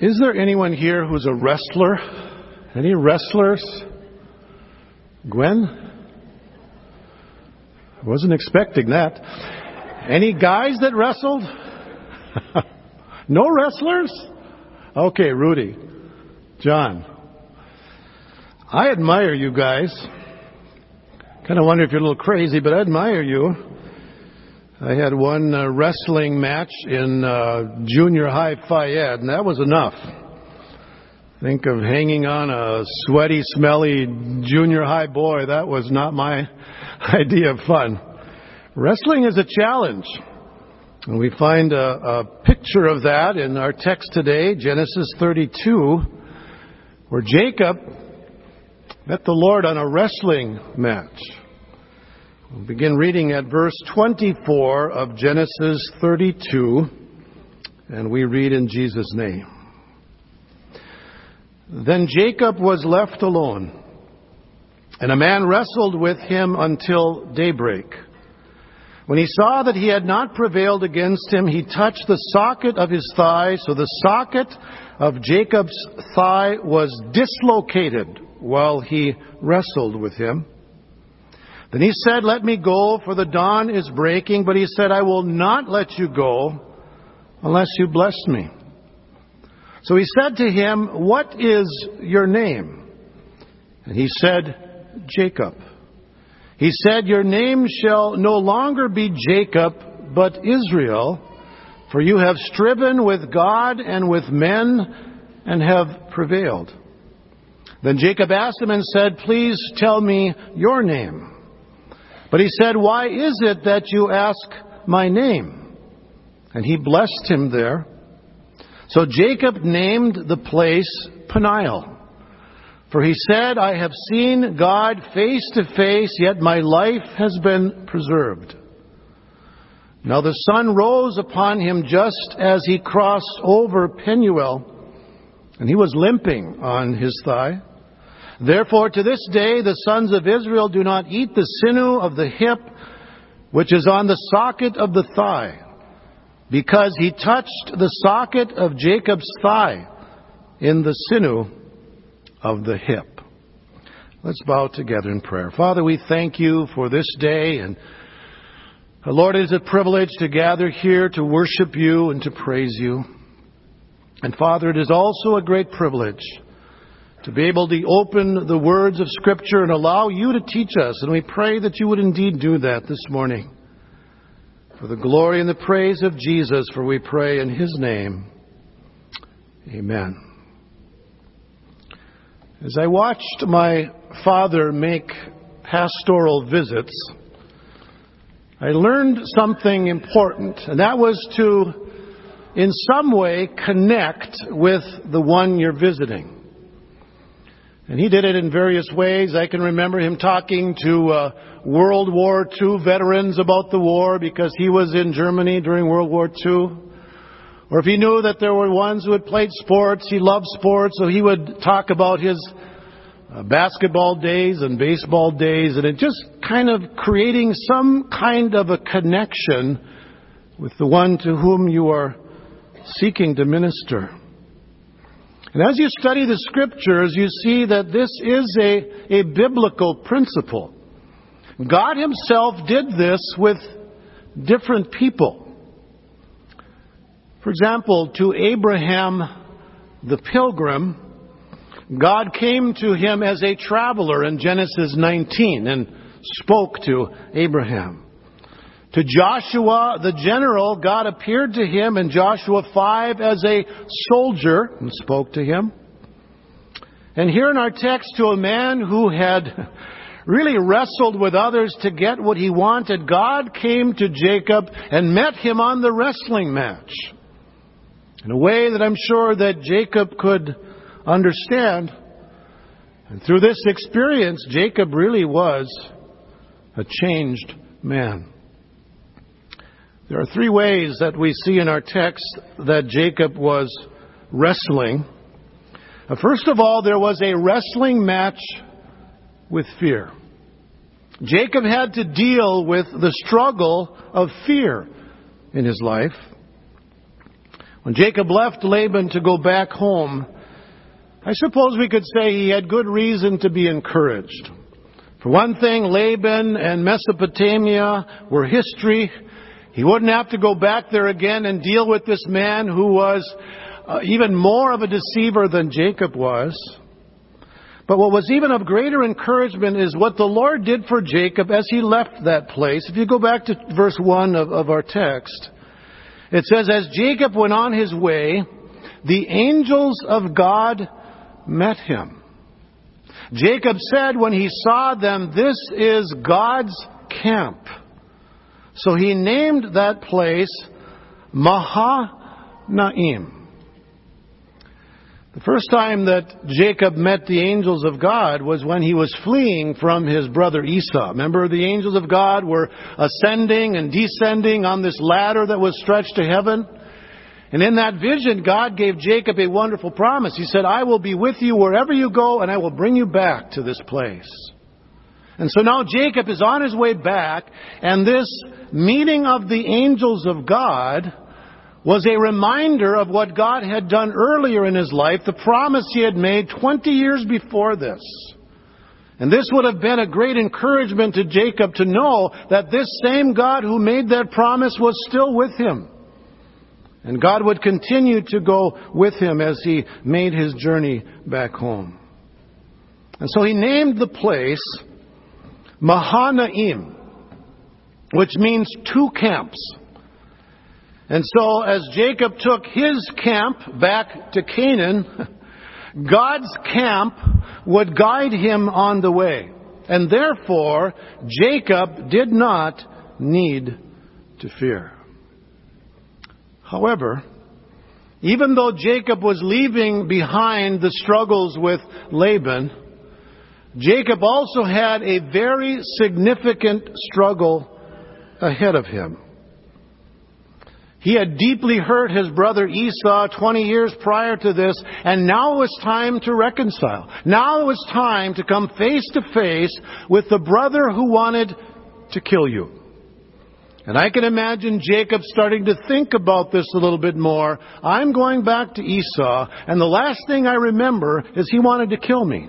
Is there anyone here who's a wrestler? Any wrestlers? Gwen? I wasn't expecting that. Any guys that wrestled? no wrestlers? Okay, Rudy. John. I admire you guys. Kind of wonder if you're a little crazy, but I admire you. I had one uh, wrestling match in uh, junior high Ed, and that was enough. Think of hanging on a sweaty, smelly junior high boy. That was not my idea of fun. Wrestling is a challenge. And we find a, a picture of that in our text today, Genesis 32, where Jacob met the Lord on a wrestling match. We'll begin reading at verse 24 of Genesis 32, and we read in Jesus' name. Then Jacob was left alone, and a man wrestled with him until daybreak. When he saw that he had not prevailed against him, he touched the socket of his thigh, so the socket of Jacob's thigh was dislocated while he wrestled with him. Then he said, Let me go, for the dawn is breaking. But he said, I will not let you go unless you bless me. So he said to him, What is your name? And he said, Jacob. He said, Your name shall no longer be Jacob, but Israel, for you have striven with God and with men and have prevailed. Then Jacob asked him and said, Please tell me your name. But he said, Why is it that you ask my name? And he blessed him there. So Jacob named the place Peniel. For he said, I have seen God face to face, yet my life has been preserved. Now the sun rose upon him just as he crossed over Penuel, and he was limping on his thigh. Therefore, to this day, the sons of Israel do not eat the sinew of the hip, which is on the socket of the thigh, because he touched the socket of Jacob's thigh in the sinew of the hip. Let's bow together in prayer. Father, we thank you for this day and uh, Lord, it is a privilege to gather here to worship you and to praise you. And Father, it is also a great privilege to be able to open the words of Scripture and allow you to teach us. And we pray that you would indeed do that this morning. For the glory and the praise of Jesus, for we pray in his name. Amen. As I watched my father make pastoral visits, I learned something important, and that was to, in some way, connect with the one you're visiting. And he did it in various ways. I can remember him talking to uh, World War II veterans about the war because he was in Germany during World War II. Or if he knew that there were ones who had played sports, he loved sports, so he would talk about his uh, basketball days and baseball days, and it just kind of creating some kind of a connection with the one to whom you are seeking to minister. And as you study the scriptures, you see that this is a, a biblical principle. God Himself did this with different people. For example, to Abraham the pilgrim, God came to him as a traveler in Genesis 19 and spoke to Abraham. To Joshua, the general, God appeared to him in Joshua 5 as a soldier and spoke to him. And here in our text, to a man who had really wrestled with others to get what he wanted, God came to Jacob and met him on the wrestling match. In a way that I'm sure that Jacob could understand. And through this experience, Jacob really was a changed man. There are three ways that we see in our text that Jacob was wrestling. Uh, first of all, there was a wrestling match with fear. Jacob had to deal with the struggle of fear in his life. When Jacob left Laban to go back home, I suppose we could say he had good reason to be encouraged. For one thing, Laban and Mesopotamia were history. He wouldn't have to go back there again and deal with this man who was uh, even more of a deceiver than Jacob was. But what was even of greater encouragement is what the Lord did for Jacob as he left that place. If you go back to verse 1 of, of our text, it says, As Jacob went on his way, the angels of God met him. Jacob said when he saw them, This is God's camp. So he named that place Mahanaim. The first time that Jacob met the angels of God was when he was fleeing from his brother Esau. Remember, the angels of God were ascending and descending on this ladder that was stretched to heaven? And in that vision, God gave Jacob a wonderful promise. He said, I will be with you wherever you go, and I will bring you back to this place. And so now Jacob is on his way back, and this meeting of the angels of God was a reminder of what God had done earlier in his life, the promise he had made 20 years before this. And this would have been a great encouragement to Jacob to know that this same God who made that promise was still with him. And God would continue to go with him as he made his journey back home. And so he named the place Mahanaim, which means two camps. And so as Jacob took his camp back to Canaan, God's camp would guide him on the way. And therefore, Jacob did not need to fear. However, even though Jacob was leaving behind the struggles with Laban, Jacob also had a very significant struggle ahead of him. He had deeply hurt his brother Esau 20 years prior to this, and now it was time to reconcile. Now it was time to come face to face with the brother who wanted to kill you. And I can imagine Jacob starting to think about this a little bit more. I'm going back to Esau, and the last thing I remember is he wanted to kill me.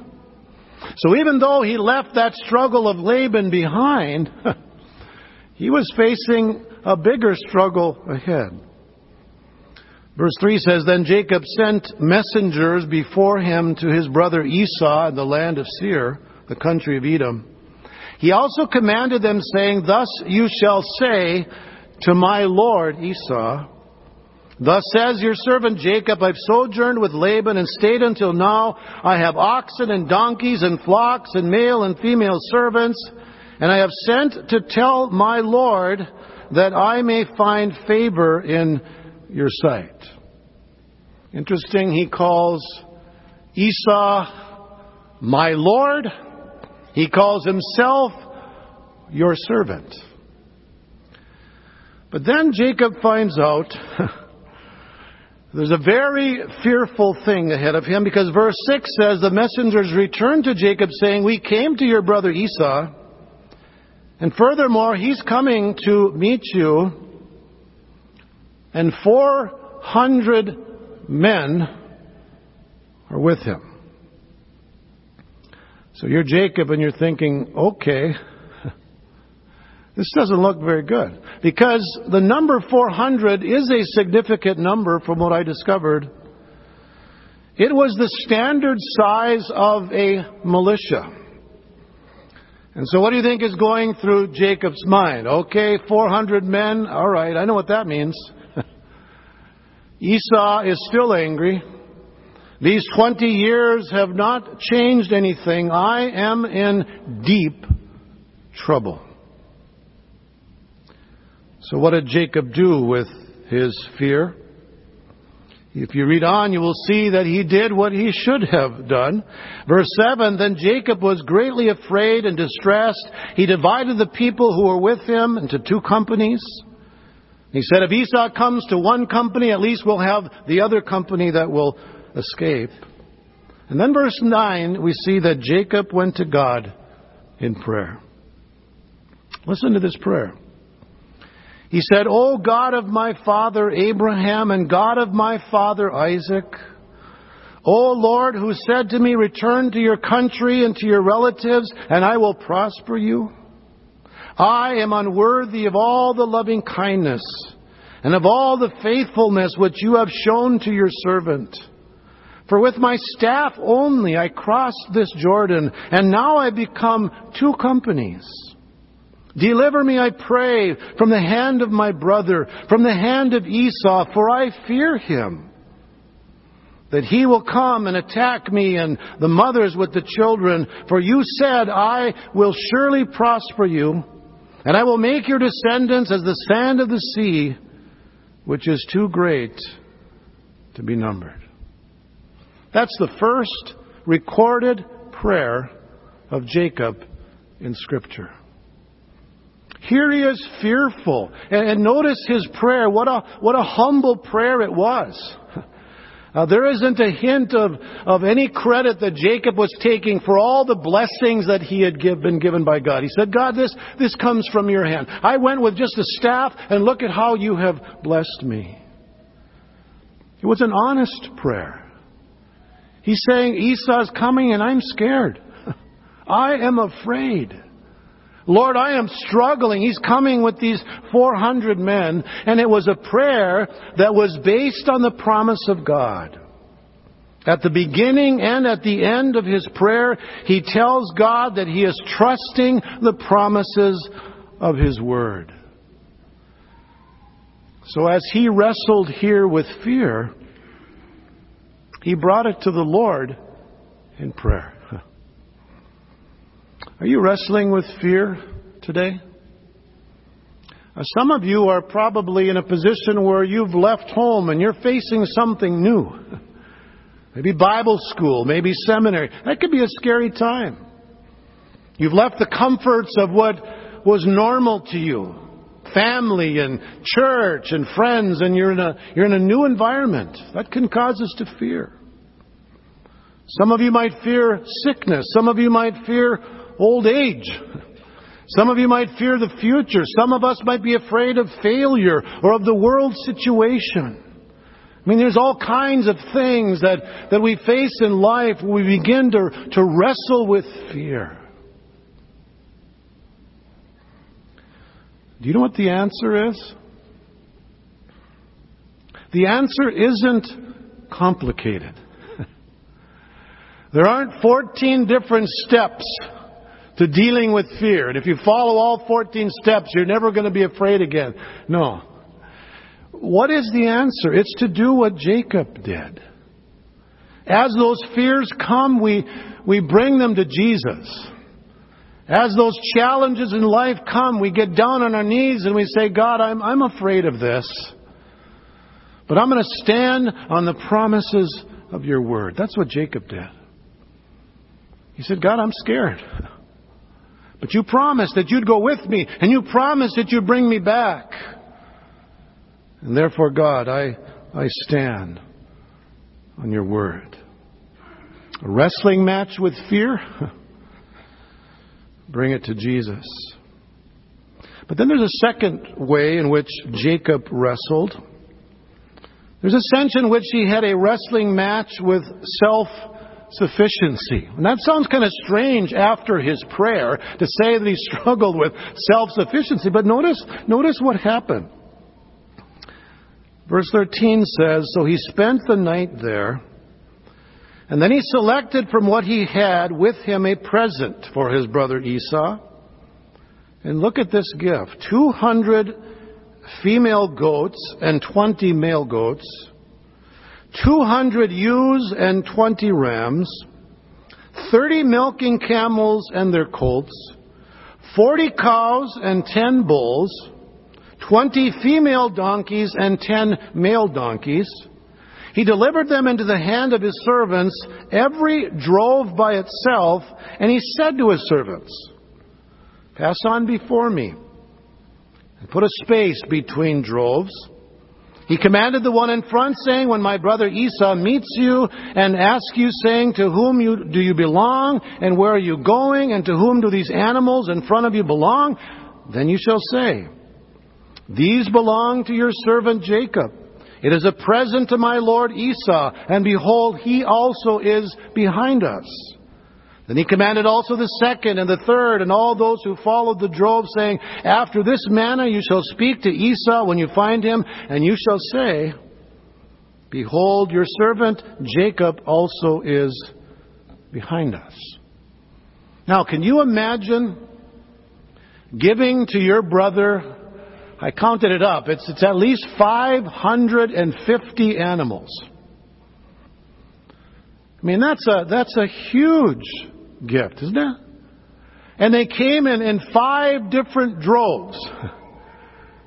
So even though he left that struggle of Laban behind, he was facing a bigger struggle ahead. Verse 3 says, Then Jacob sent messengers before him to his brother Esau in the land of Seir, the country of Edom. He also commanded them, saying, Thus you shall say to my lord Esau, Thus says your servant Jacob, I've sojourned with Laban and stayed until now. I have oxen and donkeys and flocks and male and female servants. And I have sent to tell my Lord that I may find favor in your sight. Interesting, he calls Esau my Lord he calls himself your servant. But then Jacob finds out there's a very fearful thing ahead of him because verse 6 says, The messengers returned to Jacob saying, We came to your brother Esau, and furthermore, he's coming to meet you, and 400 men are with him. So you're Jacob and you're thinking, okay, this doesn't look very good. Because the number 400 is a significant number from what I discovered. It was the standard size of a militia. And so what do you think is going through Jacob's mind? Okay, 400 men. All right, I know what that means. Esau is still angry. These 20 years have not changed anything. I am in deep trouble. So what did Jacob do with his fear? If you read on, you will see that he did what he should have done. Verse 7, Then Jacob was greatly afraid and distressed. He divided the people who were with him into two companies. He said, If Esau comes to one company, at least we'll have the other company that will escape. And then verse 9, we see that Jacob went to God in prayer. Listen to this prayer. He said, O God of my father Abraham and God of my father Isaac, O Lord, who said to me, Return to your country and to your relatives, and I will prosper you. I am unworthy of all the loving kindness and of all the faithfulness which you have shown to your servant. For with my staff only I crossed this Jordan, and now I become two companies. Deliver me, I pray, from the hand of my brother, from the hand of Esau, for I fear him. That he will come and attack me and the mothers with the children. For you said, I will surely prosper you, and I will make your descendants as the sand of the sea, which is too great to be numbered. That's the first recorded prayer of Jacob in Scripture. Here he is fearful. And, notice his prayer. What a, what a humble prayer it was. Uh, there isn't a hint of, of any credit that Jacob was taking for all the blessings that he had give, been given by God. He said, God, this, this comes from your hand. I went with just a staff, and look at how you have blessed me. It was an honest prayer. He's saying, Esau's coming, and I'm scared. I am afraid. Lord, I am struggling. He's coming with these 400 men, and it was a prayer that was based on the promise of God. At the beginning and at the end of his prayer, he tells God that he is trusting the promises of his word. So as he wrestled here with fear, he brought it to the Lord in prayer. Are you wrestling with fear today? Uh, some of you are probably in a position where you've left home and you're facing something new. Maybe Bible school, maybe seminary. That could be a scary time. You've left the comforts of what was normal to you. Family and church and friends and you're in a, you're in a new environment. That can cause us to fear. Some of you might fear sickness. Some of you might fear old age. Some of you might fear the future. Some of us might be afraid of failure or of the world situation. I mean, there's all kinds of things that, that we face in life where we begin to, to wrestle with fear. Do you know what the answer is? The answer isn't complicated. there aren't 14 different steps to dealing with fear. And if you follow all 14 steps, you're never going to be afraid again. No. What is the answer? It's to do what Jacob did. As those fears come, we, we bring them to Jesus. As those challenges in life come, we get down on our knees and we say, God, I'm, I'm afraid of this. But I'm going to stand on the promises of your word. That's what Jacob did. He said, God, I'm scared. But you promised that you'd go with me, and you promised that you'd bring me back. And therefore, God, I, I stand on your word. A wrestling match with fear? Bring it to Jesus. But then there's a second way in which Jacob wrestled. There's a sense in which he had a wrestling match with self sufficiency. And that sounds kind of strange after his prayer to say that he struggled with self sufficiency. But notice, notice what happened. Verse 13 says, So he spent the night there, and then he selected from what he had with him a present for his brother Esau. And look at this gift 200 female goats and 20 male goats 200 ewes and 20 rams, 30 milking camels and their colts, 40 cows and 10 bulls, 20 female donkeys and 10 male donkeys. He delivered them into the hand of his servants, every drove by itself, and he said to his servants, Pass on before me, and put a space between droves. He commanded the one in front, saying, When my brother Esau meets you and asks you, saying, To whom you, do you belong, and where are you going, and to whom do these animals in front of you belong? Then you shall say, These belong to your servant Jacob. It is a present to my lord Esau, and behold, he also is behind us. Then he commanded also the second and the third and all those who followed the drove, saying, After this manner you shall speak to Esau when you find him, and you shall say, Behold, your servant Jacob also is behind us. Now, can you imagine giving to your brother I counted it up. It's, it's at least 550 animals. I mean, that's a, that's a huge gift, isn't it? And they came in, in five different droves.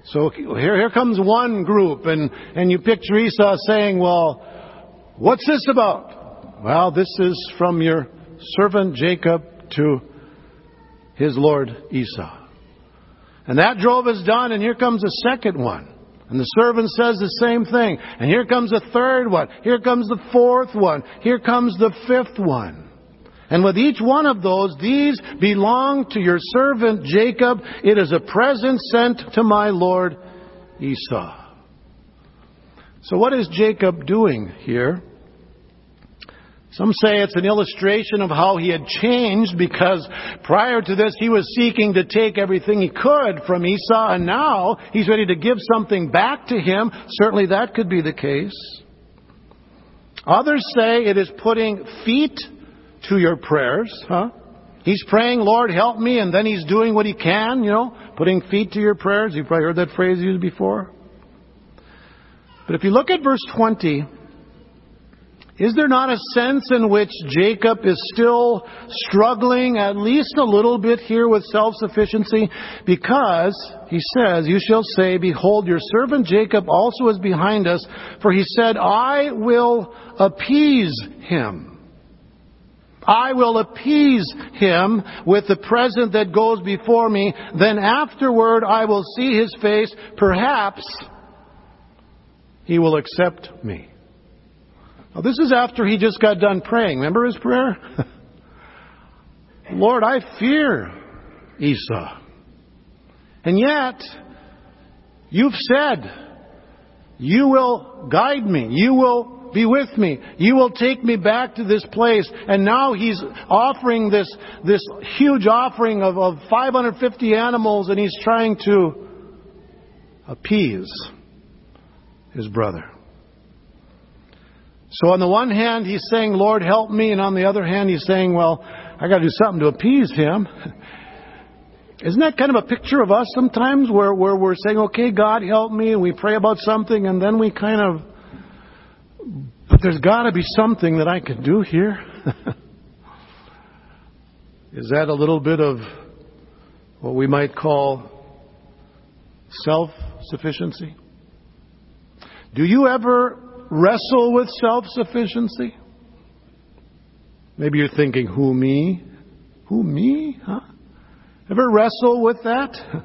So here, here comes one group, and, and you picture Esau saying, Well, what's this about? Well, this is from your servant Jacob to his Lord Esau. And that drove is done, and here comes a second one. And the servant says the same thing. And here comes a third one. Here comes the fourth one. Here comes the fifth one. And with each one of those, these belong to your servant Jacob. It is a present sent to my Lord Esau. So what is Jacob doing here? Some say it's an illustration of how he had changed because prior to this he was seeking to take everything he could from Esau and now he's ready to give something back to him. Certainly that could be the case. Others say it is putting feet to your prayers, huh? He's praying, Lord, help me, and then he's doing what he can, you know, putting feet to your prayers. You've probably heard that phrase used before. But if you look at verse 20, is there not a sense in which Jacob is still struggling at least a little bit here with self-sufficiency? Because he says, You shall say, Behold, your servant Jacob also is behind us, for he said, I will appease him. I will appease him with the present that goes before me. Then afterward I will see his face. Perhaps he will accept me. Now, this is after he just got done praying. Remember his prayer? Lord, I fear Esau. And yet, you've said, you will guide me. You will be with me. You will take me back to this place. And now he's offering this, this huge offering of, of 550 animals and he's trying to appease his brother. So on the one hand, he's saying, Lord, help me. And on the other hand, he's saying, well, I got to do something to appease him. Isn't that kind of a picture of us sometimes where, where we're saying, okay, God, help me, and we pray about something, and then we kind of, there's got to be something that I can do here? Is that a little bit of what we might call self sufficiency? Do you ever wrestle with self sufficiency? Maybe you're thinking, who me? Who me? Huh? Ever wrestle with that?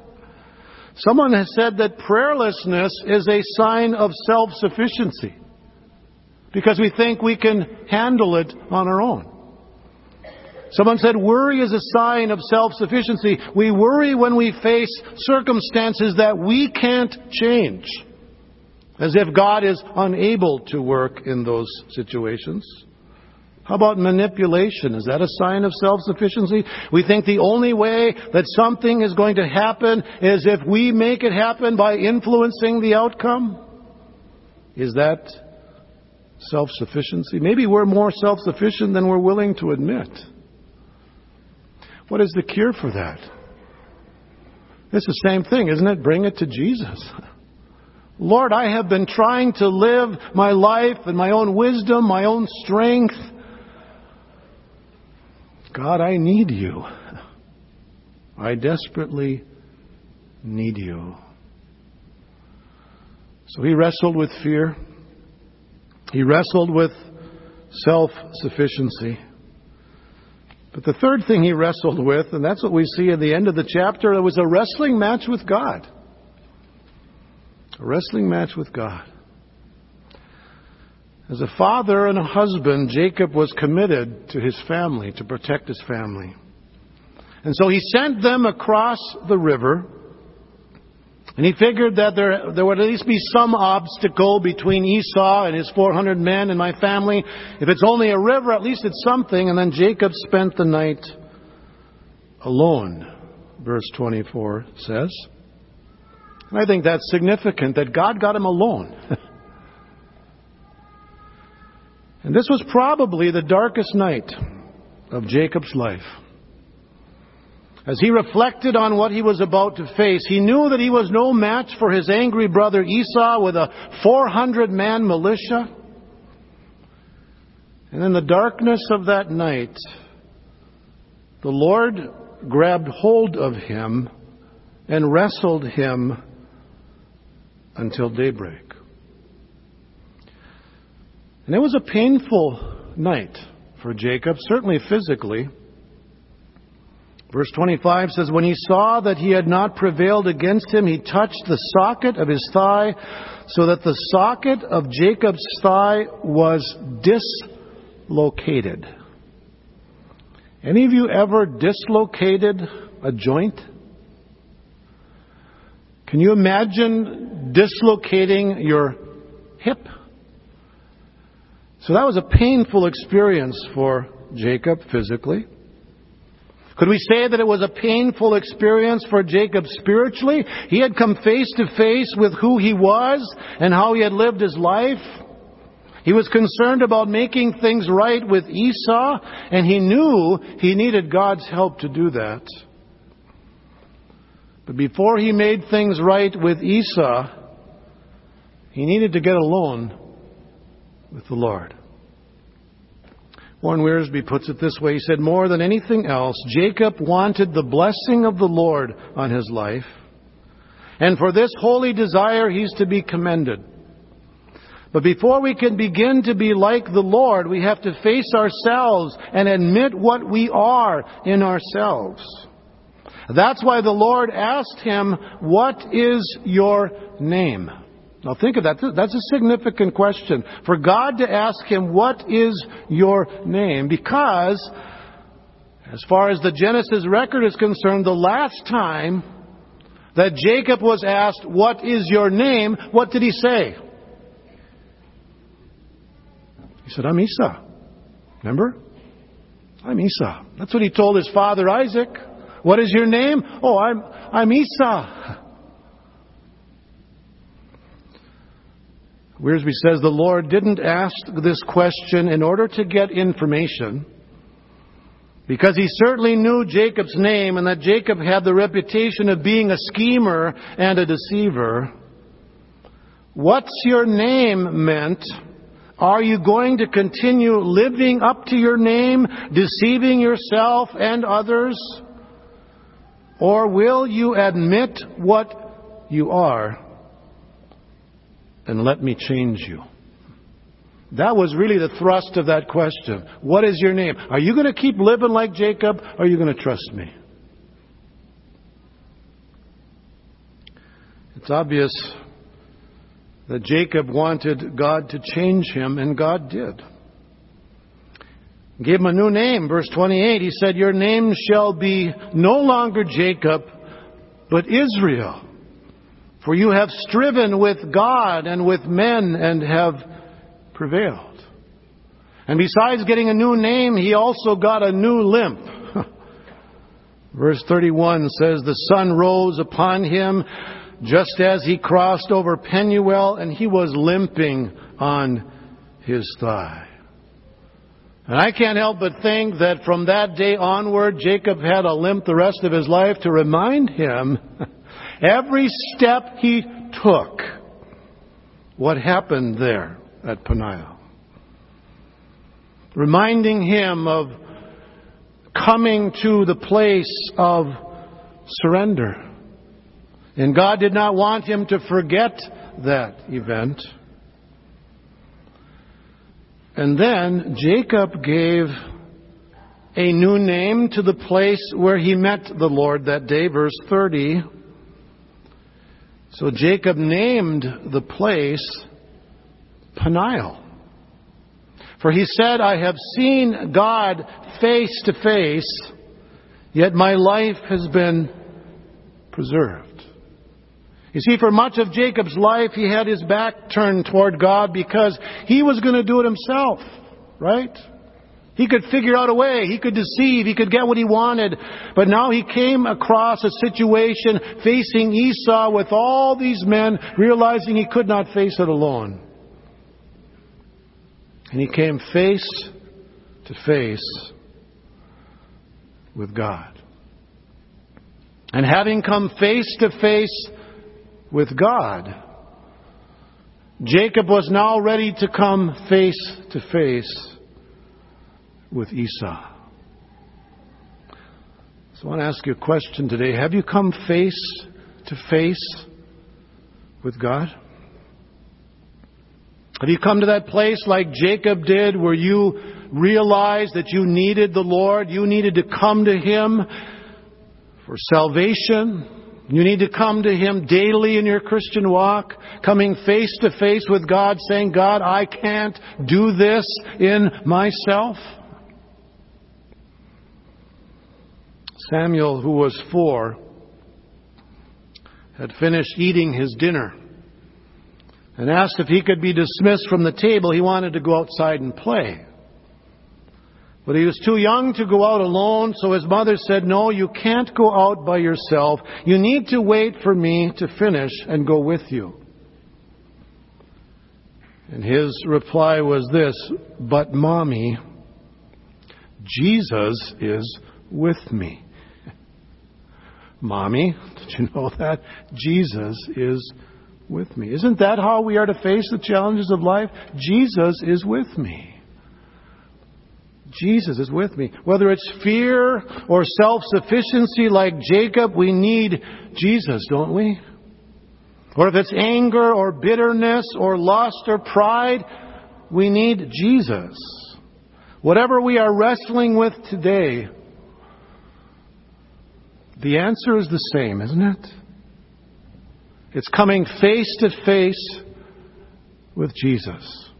Someone has said that prayerlessness is a sign of self sufficiency because we think we can handle it on our own. Someone said worry is a sign of self sufficiency. We worry when we face circumstances that we can't change. As if God is unable to work in those situations. How about manipulation? Is that a sign of self-sufficiency? We think the only way that something is going to happen is if we make it happen by influencing the outcome. Is that self-sufficiency? Maybe we're more self-sufficient than we're willing to admit. What is the cure for that? It's the same thing, isn't it? Bring it to Jesus. Lord, I have been trying to live my life in my own wisdom, my own strength. God, I need you. I desperately need you. So he wrestled with fear. He wrestled with self sufficiency. But the third thing he wrestled with, and that's what we see at the end of the chapter, it was a wrestling match with God. A wrestling match with God. As a father and a husband, Jacob was committed to his family, to protect his family. And so he sent them across the river. And he figured that there, there would at least be some obstacle between Esau and his 400 men and my family. If it's only a river, at least it's something. And then Jacob spent the night alone, verse 24 says. And I think that's significant that God got him alone. and this was probably the darkest night of Jacob's life. As he reflected on what he was about to face, he knew that he was no match for his angry brother Esau with a 400 man militia. And in the darkness of that night, the Lord grabbed hold of him and wrestled him until daybreak. And it was a painful night for Jacob, certainly physically. Verse 25 says, When he saw that he had not prevailed against him, he touched the socket of his thigh, so that the socket of Jacob's thigh was dislocated. Any of you ever dislocated a joint? Can you imagine dislocating your hip? So that was a painful experience for Jacob physically. Could we say that it was a painful experience for Jacob spiritually? He had come face to face with who he was and how he had lived his life. He was concerned about making things right with Esau, and he knew he needed God's help to do that. But before he made things right with Esau, he needed to get alone with the Lord. Warren Wiersbe puts it this way. He said, More than anything else, Jacob wanted the blessing of the Lord on his life. And for this holy desire, he's to be commended. But before we can begin to be like the Lord, we have to face ourselves and admit what we are in ourselves. That's why the Lord asked him, What is your name? Now think of that. That's a significant question. For God to ask him, What is your name? Because, as far as the Genesis record is concerned, the last time that Jacob was asked, What is your name? What did he say? He said, I'm Esau. Remember? I'm Esau. That's what he told his father Isaac. What is your name? Oh, I'm, I'm Esau. Wiersbe says the Lord didn't ask this question in order to get information, because he certainly knew Jacob's name and that Jacob had the reputation of being a schemer and a deceiver. What's your name meant? Are you going to continue living up to your name, deceiving yourself and others? Or will you admit what you are and let me change you. That was really the thrust of that question. What is your name? Are you going to keep living like Jacob or are you going to trust me? It's obvious that Jacob wanted God to change him, and God did. Gave him a new name. Verse 28, he said, Your name shall be no longer Jacob, but Israel. For you have striven with God and with men and have prevailed. And besides getting a new name, he also got a new limp. Verse 31 says, The sun rose upon him just as he crossed over Penuel, and he was limping on his thigh. And I can't help but think that from that day onward, Jacob had a limp the rest of his life to remind him Every step he took, what happened there at Peniel. Reminding him of coming to the place of surrender. And God did not want him to forget that event. And then Jacob gave a new name to the place where he met the Lord that day, verse 30. So Jacob named the place Peniel. For he said, I have seen God face to face, yet my life has been preserved. You see, for much of Jacob's life, he had his back turned toward God because he was going to do it himself, right? He could figure out a way. He could deceive. He could get what he wanted. But now he came across a situation facing Esau with all these men, realizing he could not face it alone. And he came face to face with God. And having come face to face with God, Jacob was now ready to come face to face with Esau. So I want to ask you a question today. Have you come face to face with God? Have you come to that place like Jacob did where you realized that you needed the Lord? You needed to come to Him for salvation? You need to come to Him daily in your Christian walk, coming face to face with God, saying, God, I can't do this in myself. Samuel, who was four, had finished eating his dinner and asked if he could be dismissed from the table. He wanted to go outside and play. But he was too young to go out alone, so his mother said, No, you can't go out by yourself. You need to wait for me to finish and go with you. And his reply was this But, Mommy, Jesus is with me. Mommy, did you know that? Jesus is with me. Isn't that how we are to face the challenges of life? Jesus is with me. Jesus is with me. Whether it's fear or self sufficiency like Jacob, we need Jesus, don't we? Or if it's anger or bitterness or lust or pride, we need Jesus. Whatever we are wrestling with today, the answer is the same, isn't it? It's coming face to face with Jesus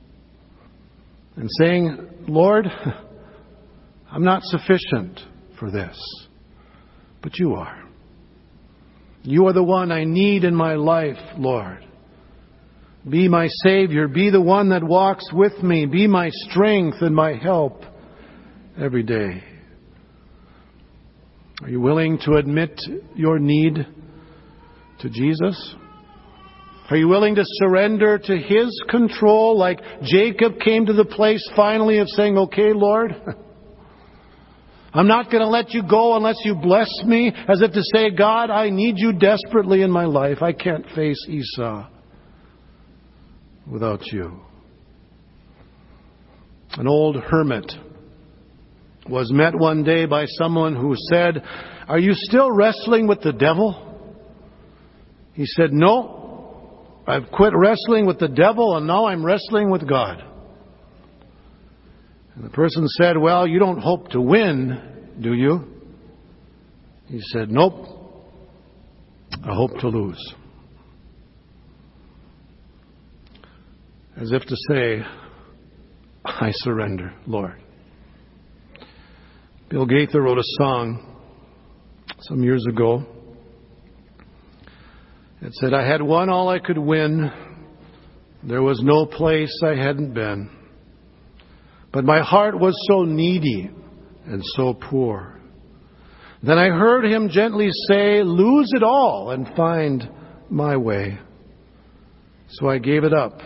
and saying, Lord, I'm not sufficient for this, but you are. You are the one I need in my life, Lord. Be my Savior. Be the one that walks with me. Be my strength and my help every day. Are you willing to admit your need to Jesus? Are you willing to surrender to His control like Jacob came to the place finally of saying, okay, Lord, I'm not going to let you go unless you bless me, as if to say, God, I need you desperately in my life. I can't face Esau without you. An old hermit was met one day by someone who said, Are you still wrestling with the devil? He said, No, I've quit wrestling with the devil and now I'm wrestling with God. And the person said, Well, you don't hope to win, do you? He said, Nope, I hope to lose. As if to say, I surrender, Lord. Bill Gaither wrote a song some years ago. It said, I had won all I could win. There was no place I hadn't been. But my heart was so needy and so poor. Then I heard him gently say, Lose it all and find my way. So I gave it up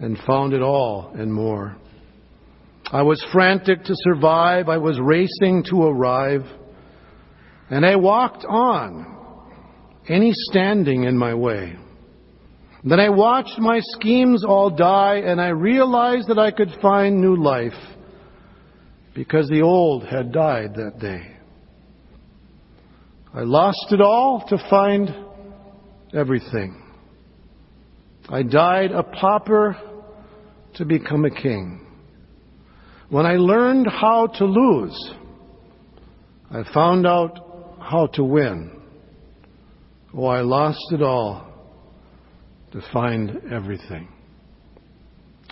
and found it all and more. I was frantic to survive. I was racing to arrive. And I walked on, any standing in my way. Then I watched my schemes all die, and I realized that I could find new life because the old had died that day. I lost it all to find everything. I died a pauper to become a king. When I learned how to lose, I found out how to win. Oh, I lost it all to find everything.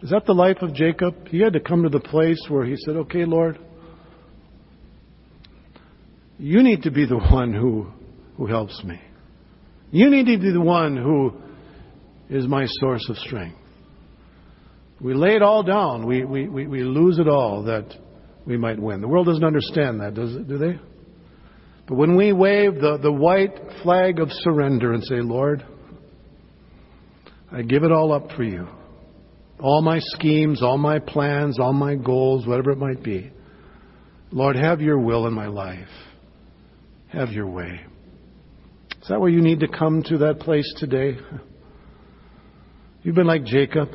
Is that the life of Jacob? He had to come to the place where he said, Okay, Lord, you need to be the one who, who helps me. You need to be the one who is my source of strength. We lay it all down. We, we, we, we lose it all that we might win. The world doesn't understand that, does it, do they? But when we wave the, the white flag of surrender and say, Lord, I give it all up for you. All my schemes, all my plans, all my goals, whatever it might be. Lord, have your will in my life. Have your way. Is that where you need to come to that place today? You've been like Jacob.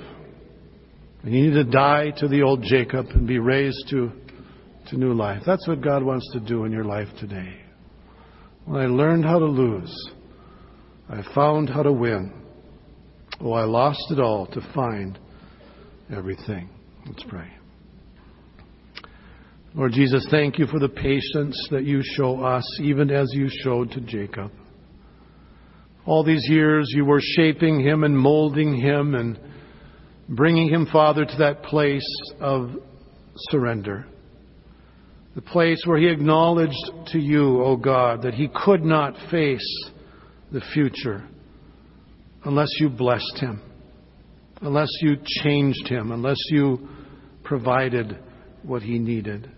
You need to die to the old Jacob and be raised to, to new life. That's what God wants to do in your life today. When I learned how to lose, I found how to win. Oh, I lost it all to find everything. Let's pray. Lord Jesus, thank you for the patience that you show us, even as you showed to Jacob. All these years you were shaping him and molding him and bringing him, Father, to that place of surrender. The place where he acknowledged to you, O God, that he could not face the future unless you blessed him, unless you changed him, unless you provided what he needed.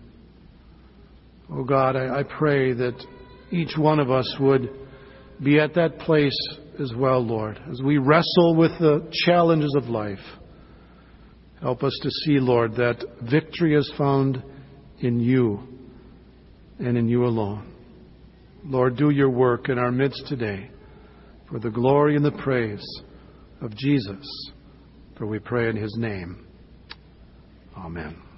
Oh God, I, I pray that each one of us would be at that place as well, Lord, as we wrestle with the challenges of life. Help us to see, Lord, that victory is found in you and in you alone. Lord, do your work in our midst today for the glory and the praise of Jesus. For we pray in his name. Amen.